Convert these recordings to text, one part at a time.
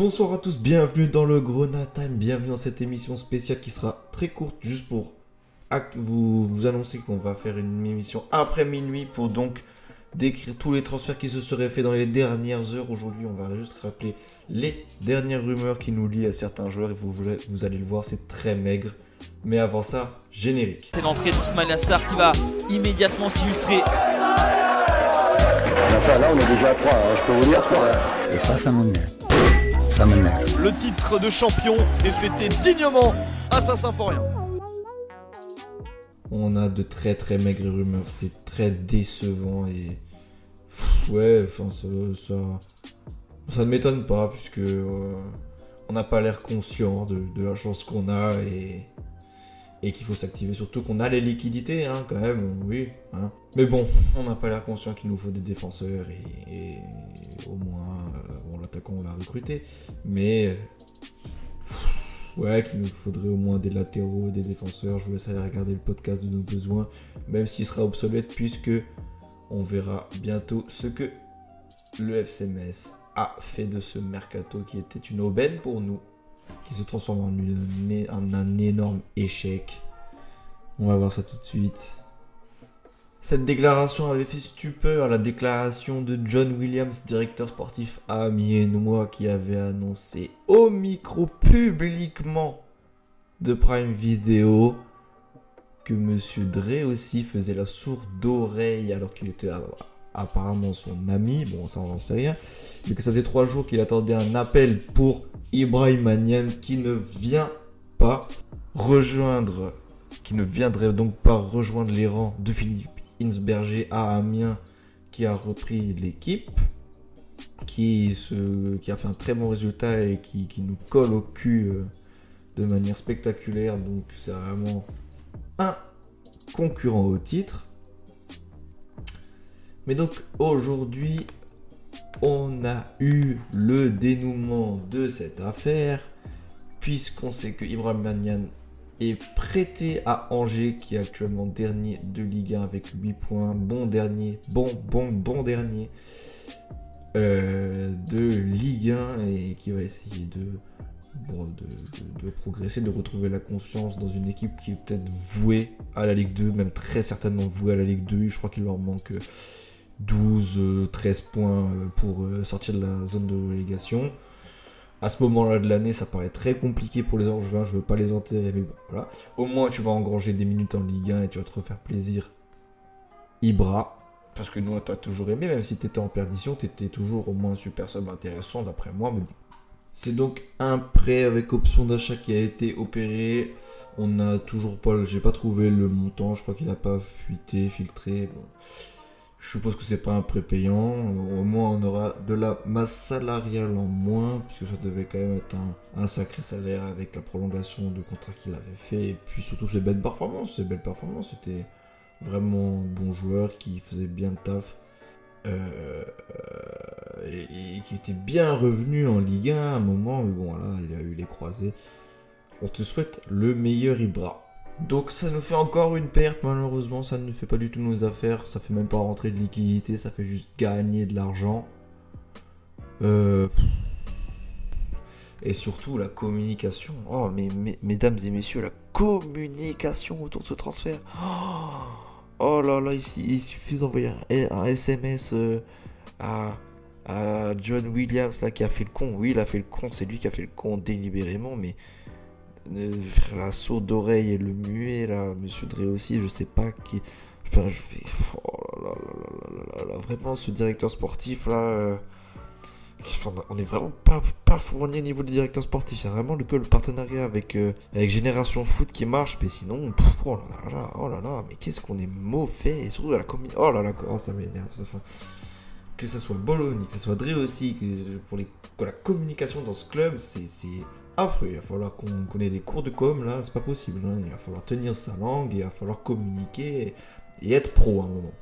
Bonsoir à tous, bienvenue dans le Grenade Time, bienvenue dans cette émission spéciale qui sera très courte juste pour vous, vous annoncer qu'on va faire une émission après minuit pour donc décrire tous les transferts qui se seraient faits dans les dernières heures. Aujourd'hui, on va juste rappeler les dernières rumeurs qui nous lient à certains joueurs et vous, vous allez le voir, c'est très maigre. Mais avant ça, générique. C'est l'entrée d'Ismail Assar qui va immédiatement s'illustrer. Enfin, là, on est déjà à 3, hein, je peux vous dire 3. Et ça, ça m'énerve. Le titre de champion est fêté dignement à Saint-Symphorien. On a de très très maigres rumeurs, c'est très décevant et. ouais, enfin, ça, ça, ne m'étonne pas puisque euh, on n'a pas l'air conscient de, la chance qu'on a et, et qu'il faut s'activer. Surtout qu'on a les liquidités, hein, quand même, oui. Hein. Mais bon, on n'a pas l'air conscient qu'il nous faut des défenseurs et, au moins, bon, l'attaquant, on l'a recruté, mais ouais, qu'il nous faudrait au moins des latéraux et des défenseurs. Je vous laisse aller regarder le podcast de nos besoins, même s'il sera obsolète, puisque on verra bientôt ce que le FCMS a fait de ce mercato qui était une aubaine pour nous, qui se transforme en un énorme échec. On va voir ça tout de suite. Cette déclaration avait fait stupeur, la déclaration de John Williams, directeur sportif amiénois, qui avait annoncé au micro publiquement de Prime Video que Monsieur Dre aussi faisait la sourde d'oreille alors qu'il était apparemment son ami, bon ça on n'en sait rien, mais que ça fait trois jours qu'il attendait un appel pour Ibrahim Manian qui ne vient pas rejoindre, qui ne viendrait donc pas rejoindre les rangs de Philippe Insberger à Amiens qui a repris l'équipe, qui, qui a fait un très bon résultat et qui, nous colle au cul euh, de manière spectaculaire. Donc c'est vraiment un concurrent au titre. Mais donc aujourd'hui, on a eu le dénouement de cette affaire, puisqu'on sait que Ibrahim Manian est prêté à Angers qui est actuellement dernier de Ligue 1 avec 8 points. Bon dernier, bon, bon, bon dernier euh, de Ligue 1 et qui va essayer de, progresser, de retrouver la confiance dans une équipe qui est peut-être vouée à la Ligue 2, même très certainement vouée à la Ligue 2. Je crois qu'il leur manque 12, 13 points euh, pour euh, sortir de la zone de relégation à ce moment-là de l'année, ça paraît très compliqué pour les Angevins. Je veux pas les enterrer, mais bon, voilà. Au moins, tu vas engranger des minutes en Ligue 1 et tu vas te refaire plaisir. Ibra, parce que nous, on t'a toujours aimé, même si tu étais en perdition, tu étais toujours au moins un super sub intéressant, d'après moi. Mais bon. C'est donc un prêt avec option d'achat qui a été opéré. On n'a toujours pas, j'ai pas trouvé le montant. Je crois qu'il n'a pas fuité, filtré. Je suppose que c'est pas un prépayant. Au moins, on aura de la masse salariale en moins, puisque ça devait quand même être un, sacré salaire avec la prolongation de contrat qu'il avait fait. Et puis surtout ses belles performances. Ses belles performances, c'était vraiment bon joueur qui faisait bien le taf. Euh, et, qui était bien revenu en Ligue 1 à un moment, mais bon, voilà, il a eu les croisés. On te souhaite le meilleur Ibra. Donc ça nous fait encore une perte, malheureusement, ça ne fait pas du tout nos affaires, ça fait même pas rentrer de liquidité, ça fait juste gagner de l'argent. Euh, et surtout la communication. Oh, mais, mesdames et messieurs, la communication autour de ce transfert. Oh, là là, il, suffit d'envoyer un, SMS euh, à, à John Williams là qui a fait le con. Oui, il a fait le con, c'est lui qui a fait le con délibérément, mais la sourde d'oreille et le muet là, Monsieur Dre aussi, je sais pas qui. Enfin, je oh là là là vraiment ce directeur sportif là. Euh, on est vraiment pas, pas fourni au niveau du directeur sportif. C'est vraiment le, que le partenariat avec, euh, avec Génération Foot qui marche. Mais sinon, oh là là, oh là là, mais qu'est-ce qu'on est mauvais. Et surtout la commune. Oh là là, oh, ça m'énerve. que ça soit Bologne, que ça soit Dre aussi, que la communication dans ce club, c'est affreux. Il va falloir qu'on ait des cours de com, là, c'est pas possible. Hein. Il va falloir tenir sa langue, il va falloir communiquer et être pro à un moment.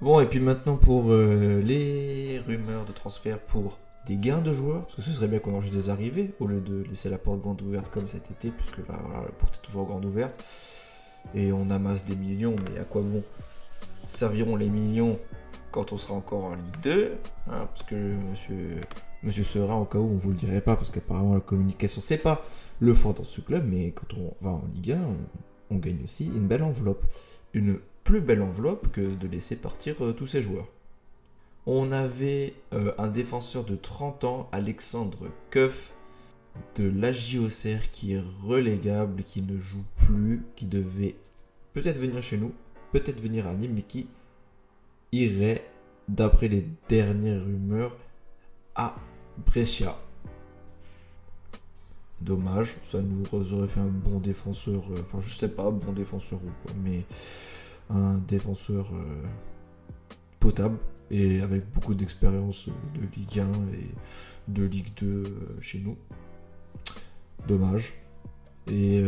Bon, et puis maintenant pour euh, les rumeurs de transfert pour des gains de joueurs, parce que ce serait bien qu'on enregistre des arrivées au lieu de laisser la porte grande ouverte comme cet été, puisque là, la porte est toujours grande ouverte. Et on amasse des millions, mais à quoi bon serviront les millions quand on sera encore en Ligue 2 hein, Parce que monsieur Monsieur Serin, au cas où on vous le dirait pas, parce qu'apparemment la communication c'est pas le fort dans ce club, mais quand on va en Ligue 1, on, gagne aussi une belle enveloppe. Une plus belle enveloppe que de laisser partir euh, tous ces joueurs. On avait euh, un défenseur de 30 ans, Alexandre Keuf, de l'AJOCR qui est relégable, qui ne joue plus, qui devait peut-être venir chez nous, peut-être venir à Nîmes, mais qui irait, d'après les dernières rumeurs, à Brescia. Dommage, ça nous aurait fait un bon défenseur, euh, enfin je sais pas, bon défenseur ou quoi, mais un défenseur euh, potable et avec beaucoup d'expérience de Ligue 1 et de Ligue 2 euh, chez nous. Dommage. Et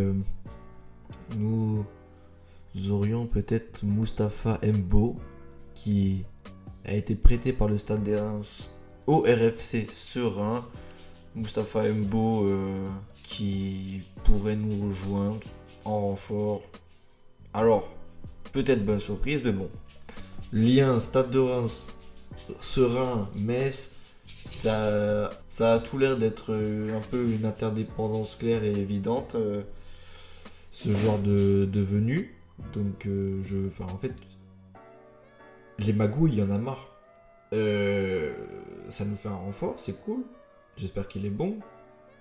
nous aurions peut-être Mustapha Mbo qui a été prêté par le Stade des Reims RFC Serein. Mustapha Mbo euh, qui pourrait nous rejoindre en renfort. Alors, peut-être bonne surprise, mais bon. Lien Stade de Reims, Serein, Metz, ça, ça a tout l'air d'être euh, un peu une interdépendance claire et évidente, euh, ce genre de, venue. Donc, je, enfin, en fait, les magouilles, il y en a marre. Ça nous fait un renfort, c'est cool. J'espère qu'il est bon.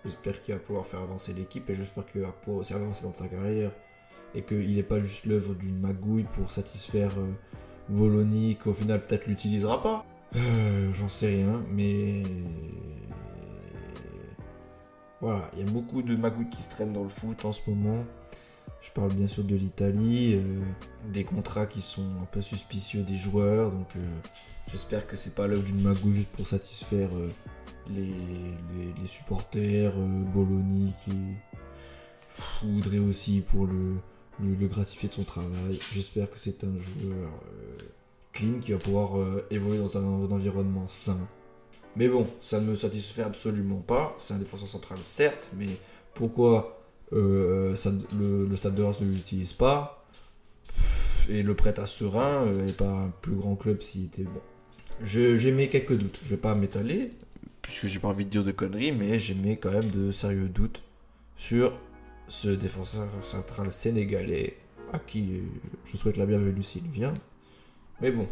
J'espère qu'il va pouvoir faire avancer l'équipe et j'espère qu'il va pouvoir aussi avancer dans sa carrière. Et qu'il n'est pas juste l'œuvre d'une magouille pour satisfaire euh, Volony, qu'au final peut-être l'utilisera pas. Euh, j'en sais rien, mais. Voilà, il y a beaucoup de magouilles qui se traînent dans le foot en ce moment. Je parle bien sûr de l'Italie, euh, des contrats qui sont un peu suspicieux des joueurs, donc j'espère que c'est pas l'œuvre d'une magouille juste pour satisfaire les, supporters, euh, Bologna qui voudrait aussi pour le, gratifier de son travail. J'espère que c'est un joueur euh, clean qui va pouvoir euh, évoluer dans un, environnement sain. Mais bon, ça ne me satisfait absolument pas. C'est un défenseur central, certes, mais pourquoi le, Stade de Reims ne l'utilise pas et le prête à Serein n'est pas un plus grand club s'il était bon. J'ai mis quelques doutes. Je vais pas m'étaler puisque j'ai pas envie de dire de conneries, mais j'ai mis quand même de sérieux doutes sur ce défenseur central sénégalais, à qui je souhaite la bienvenue s'il vient. Mais bon,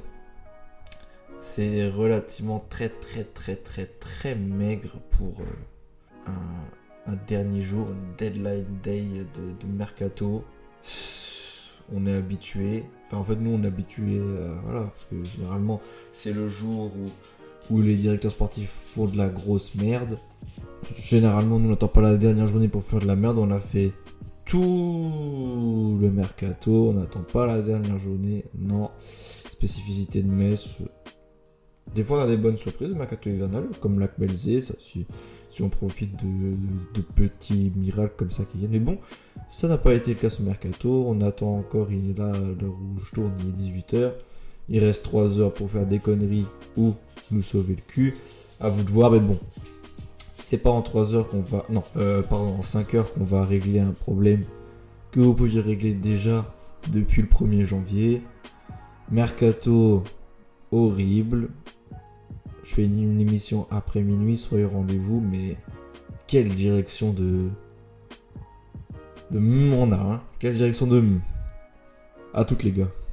c'est relativement très très très très très maigre pour euh, un, dernier jour, une deadline day de, mercato. On est habitué, enfin en fait nous on est habitué, voilà, parce que généralement c'est le jour où où les directeurs sportifs font de la grosse merde. Généralement, nous n'attend pas la dernière journée pour faire de la merde. On a fait tout le mercato. On n'attend pas la dernière journée. Non. Spécificité de Metz. Des fois, on a des bonnes surprises, le mercato hivernal, comme Lac Belzé. si, si, on profite de, petits miracles comme ça qui viennent. Mais bon, ça n'a pas été le cas ce mercato. On attend encore. Il est là, le rouge tourne, il est 18h. Il reste 3 heures pour faire des conneries ou nous sauver le cul. À vous de voir, mais bon. C'est pas en 3 heures qu'on va. Non, euh, pardon, en 5 heures qu'on va régler un problème que vous pouviez régler déjà depuis le 1er janvier. Mercato horrible. Je fais une, émission après minuit, soyez rendez-vous, mais quelle direction de. De on a, hein. Quelle direction de. À toutes les gars.